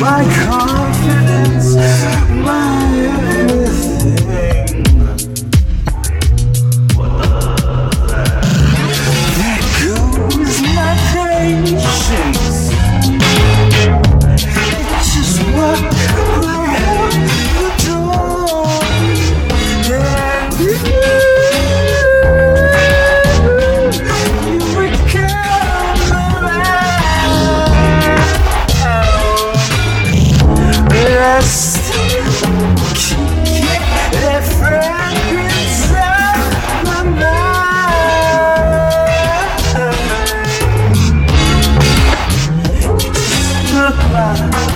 My Let's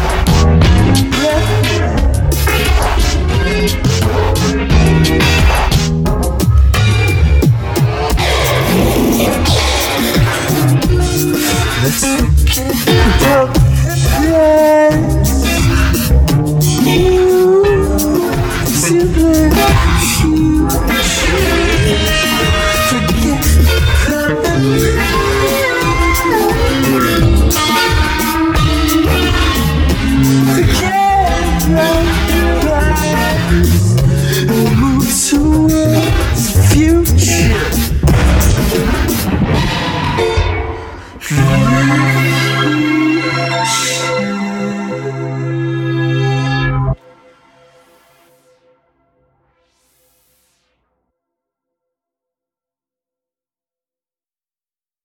right past